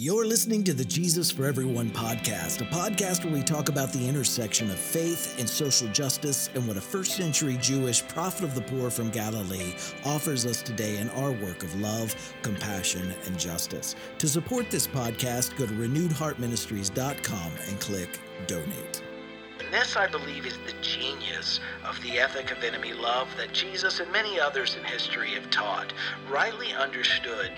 You're listening to the Jesus for Everyone podcast, a podcast where we talk about the intersection of faith and social justice and what a first century Jewish prophet of the poor from Galilee offers us today in our work of love, compassion, and justice. To support this podcast, go to renewedheartministries.com and click donate. And this, I believe, is the genius of the ethic of enemy love that Jesus and many others in history have taught. Rightly understood,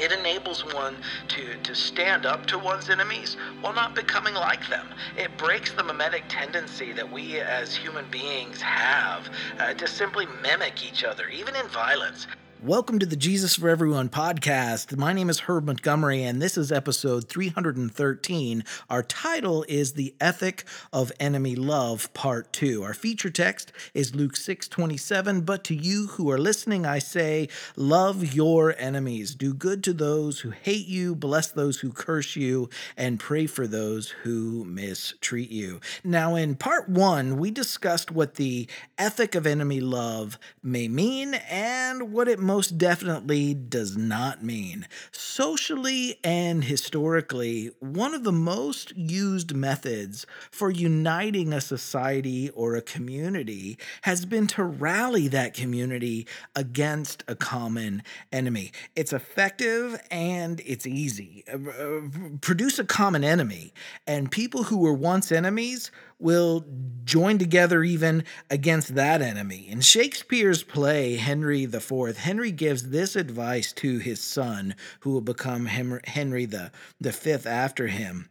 it enables one to, to stand up to one's enemies while not becoming like them. It breaks the mimetic tendency that we as human beings have uh, to simply mimic each other, even in violence. Welcome to the Jesus for Everyone podcast. My name is Herb Montgomery, and this is episode 313. Our title is The Ethic of Enemy Love, Part 2. Our feature text is Luke 6 27. But to you who are listening, I say, Love your enemies, do good to those who hate you, bless those who curse you, and pray for those who mistreat you. Now, in Part 1, we discussed what the ethic of enemy love may mean and what it most definitely does not mean. Socially and historically, one of the most used methods for uniting a society or a community has been to rally that community against a common enemy. It's effective and it's easy. Uh, uh, produce a common enemy, and people who were once enemies will join together even against that enemy. In Shakespeare's play, Henry IV, Henry gives this advice to his son, who will become Henry fifth after him.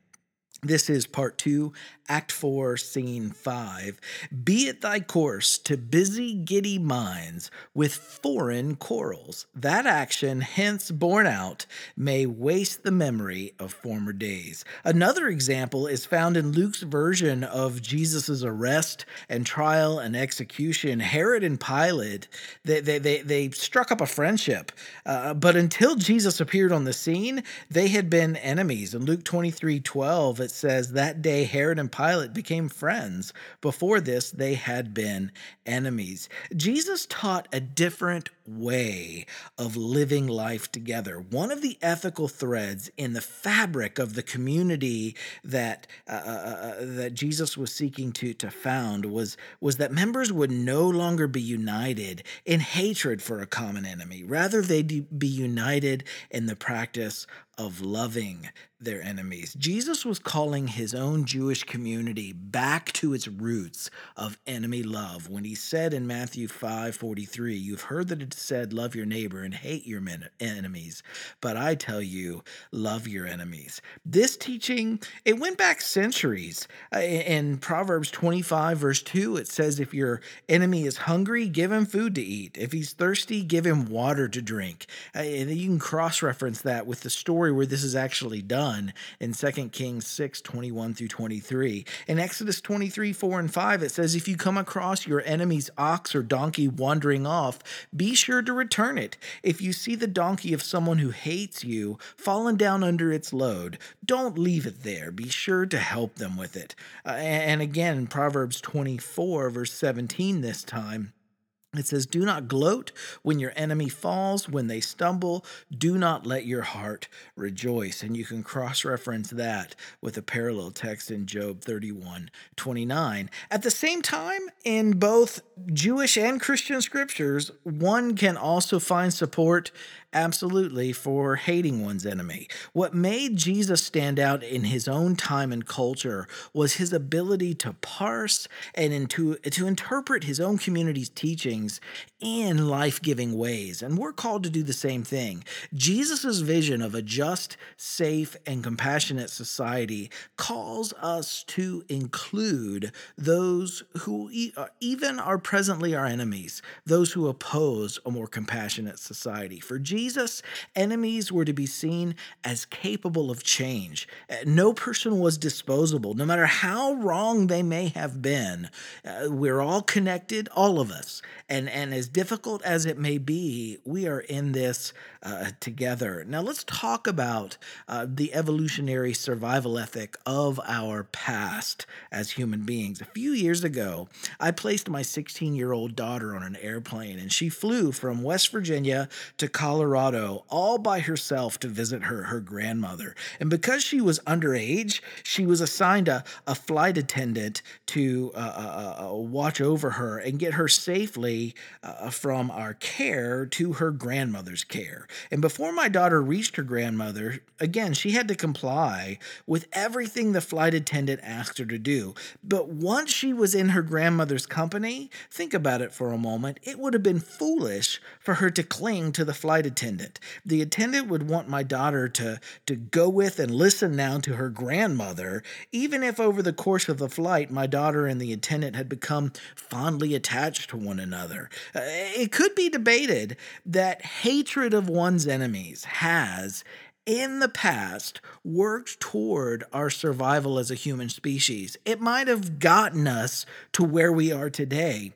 This is part two, Act 4, Scene 5. Be it thy course to busy giddy minds with foreign quarrels. That action, hence borne out, may waste the memory of former days. Another example is found in Luke's version of Jesus' arrest and trial and execution. Herod and Pilate, they, they, they, they struck up a friendship, uh, but until Jesus appeared on the scene, they had been enemies. In Luke 23 12, it says, That day Herod and Pilate became friends. Before this, they had been enemies. Jesus taught a different way of living life together. One of the ethical threads in the fabric of the community that uh, uh, uh, uh that Jesus was seeking to to found was was that members would no longer be united in hatred for a common enemy. Rather, they'd be united in the practice of loving their enemies. Jesus was calling his own Jewish community back to its roots of enemy love when he said in Matthew 5:43, "You've heard that said love your neighbor and hate your enemies, but I tell you, love your enemies." This teaching, it went back centuries. In Proverbs 25 verse 2, it says if your enemy is hungry, give him food to eat. If he's thirsty, give him water to drink. And you can cross-reference that with the story where this is actually done in 2 Kings 6 21 through 23. In Exodus 23 4 and 5, it says, If you come across your enemy's ox or donkey wandering off, be sure to return it. If you see the donkey of someone who hates you fallen down under its load, don't leave it there. Be sure to help them with it. Uh, and again, Proverbs 24, verse 17, this time, it says, Do not gloat when your enemy falls, when they stumble. Do not let your heart rejoice. And you can cross reference that with a parallel text in Job 31 29. At the same time, in both Jewish and Christian scriptures, one can also find support absolutely for hating one's enemy. What made Jesus stand out in his own time and culture was his ability to parse and to, to interpret his own community's teachings in life giving ways. And we're called to do the same thing. Jesus' vision of a just, safe, and compassionate society calls us to include those who uh, even are presently our enemies, those who oppose a more compassionate society. For Jesus, enemies were to be seen as capable of change. Uh, no person was disposable, no matter how wrong they may have been. Uh, we're all connected, all of us. And, and as difficult as it may be, we are in this uh, together. Now, let's talk about uh, the evolutionary survival ethic of our past as human beings. A few years ago, I placed my 16 year old daughter on an airplane, and she flew from West Virginia to Colorado all by herself to visit her, her grandmother. And because she was underage, she was assigned a, a flight attendant to uh, uh, uh watch over her and get her safely uh, from our care to her grandmother's care. And before my daughter reached her grandmother, again, she had to comply with everything the flight attendant asked her to do. But once she was in her grandmother's company, think about it for a moment, it would have been foolish for her to cling to the flight attendant. The attendant would want my daughter to, to go with and listen now to her grandmother, even if over the course of the flight my daughter and the attendant had become fondly attached to one another. Uh, it could be debated that hatred of one's enemies has in the past worked toward our survival as a human species. It might have gotten us to where we are today.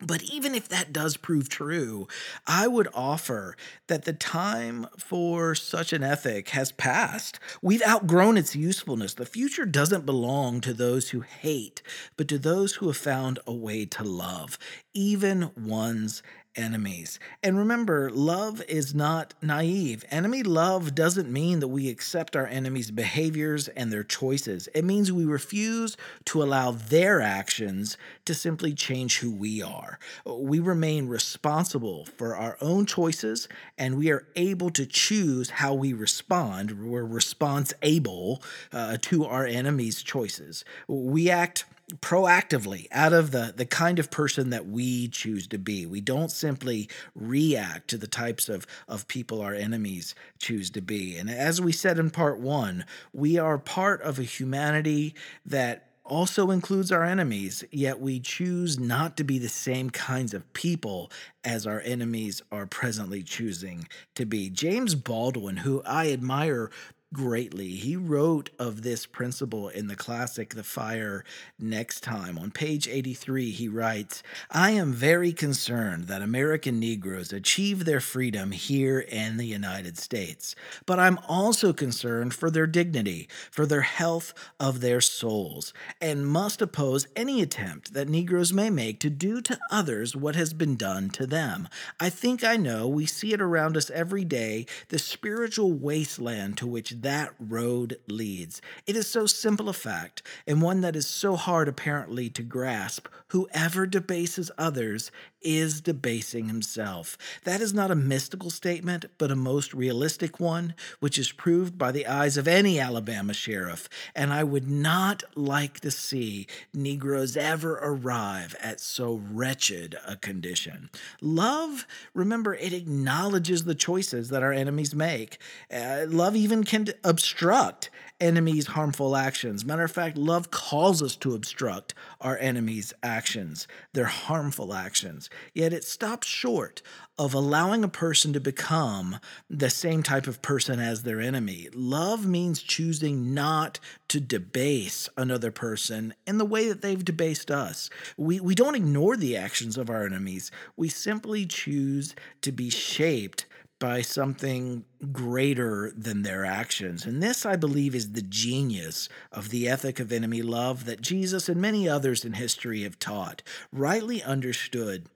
But even if that does prove true, I would offer that the time for such an ethic has passed. We've outgrown its usefulness. The future doesn't belong to those who hate, but to those who have found a way to love, even one's enemies. And remember, love is not naive. Enemy love doesn't mean that we accept our enemies' behaviors and their choices. It means we refuse to allow their actions to simply change who we are. We remain responsible for our own choices and we are able to choose how we respond. We're response able uh, to our enemies' choices. We act proactively out of the the kind of person that we choose to be. We don't simply react to the types of of people our enemies choose to be. And as we said in part 1, we are part of a humanity that also includes our enemies, yet we choose not to be the same kinds of people as our enemies are presently choosing to be. James Baldwin, who I admire greatly. He wrote of this principle in the classic The Fire Next Time. On page 83, he writes I am very concerned that American Negroes achieve their freedom here in the United States, but I'm also concerned for their dignity, for their health of their souls, and must oppose any attempt that Negroes may make to do to others what has been done to them. I think I know, we see it around us every day, the spiritual wasteland to which that road leads. It is so simple a fact, and one that is so hard apparently to grasp. Whoever debases others is debasing himself. That is not a mystical statement, but a most realistic one, which is proved by the eyes of any Alabama sheriff. And I would not like to see Negroes ever arrive at so wretched a condition. Love, remember, it acknowledges the choices that our enemies make. Uh, love even can obstruct enemies' harmful actions. Matter of fact, love calls us to obstruct our enemies' actions, their harmful actions. Yet it stops short of allowing a person to become the same type of person as their enemy. Love means choosing not to debase another person in the way that they've debased us. We, we don't ignore the actions of our enemies, we simply choose to be shaped by something greater than their actions. And this, I believe, is the genius of the ethic of enemy love that Jesus and many others in history have taught. Rightly understood,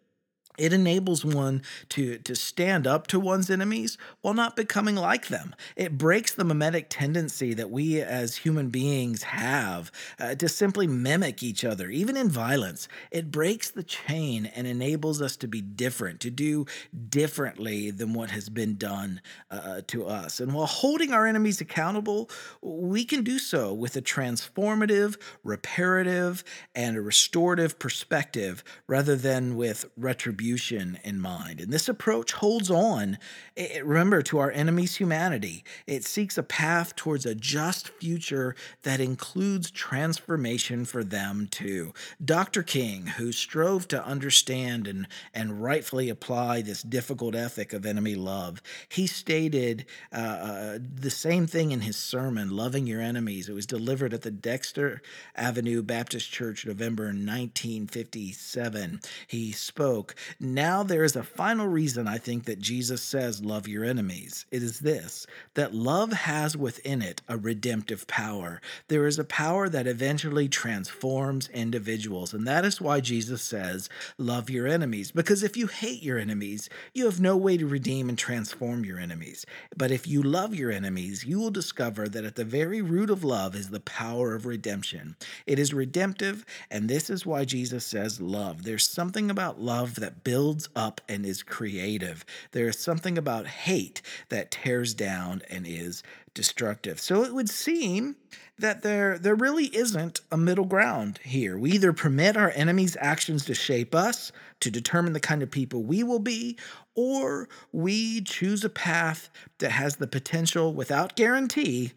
it enables one to, to stand up to one's enemies while not becoming like them. It breaks the mimetic tendency that we as human beings have uh, to simply mimic each other, even in violence. It breaks the chain and enables us to be different, to do differently than what has been done uh, to us. And while holding our enemies accountable, we can do so with a transformative, reparative, and a restorative perspective rather than with retribution retribution in mind. And this approach holds on, it, remember, to our enemy's humanity. It seeks a path towards a just future that includes transformation for them too. Dr. King, who strove to understand and, and rightfully apply this difficult ethic of enemy love, he stated uh, uh, the same thing in his sermon, Loving Your Enemies. It was delivered at the Dexter Avenue Baptist Church, November 1957. He spoke, now there is a final reason I think that Jesus says, Love your enemies. It is this that love has within it a redemptive power. There is a power that eventually transforms individuals. And that is why Jesus says, Love your enemies. Because if you hate your enemies, you have no way to redeem and transform your enemies. But if you love your enemies, you will discover that at the very root of love is the power of redemption. It is redemptive, and this is why Jesus says love. There's something about love that builds up and is creative. There is something about hate that tears down and is destructive. So it would seem that there there really isn't a middle ground here. We either permit our enemies' actions to shape us, to determine the kind of people we will be, or we choose a path that has the potential without guarantee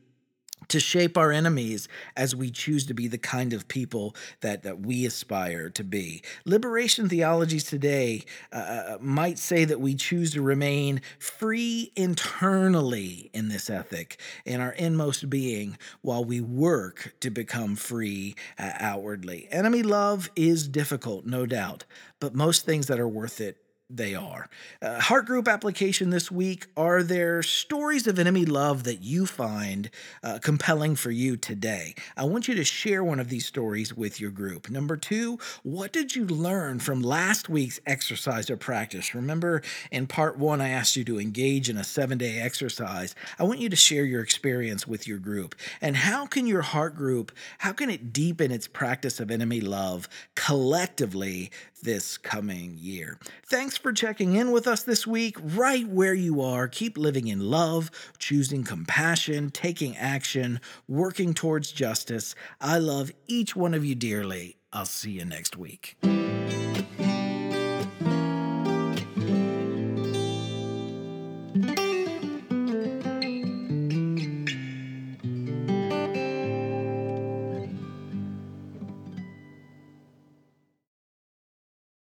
to shape our enemies as we choose to be the kind of people that, that we aspire to be. Liberation theologies today uh, uh, might say that we choose to remain free internally in this ethic, in our inmost being, while we work to become free uh, outwardly. Enemy love is difficult, no doubt, but most things that are worth it they are. Uh, heart group application this week. Are there stories of enemy love that you find uh, compelling for you today? I want you to share one of these stories with your group. Number two, what did you learn from last week's exercise or practice? Remember in part one, I asked you to engage in a seven day exercise. I want you to share your experience with your group. And how can your heart group, how can it deepen its practice of enemy love collectively this coming year? Thanks Thanks for checking in with us this week, right where you are. Keep living in love, choosing compassion, taking action, working towards justice. I love each one of you dearly. I'll see you next week.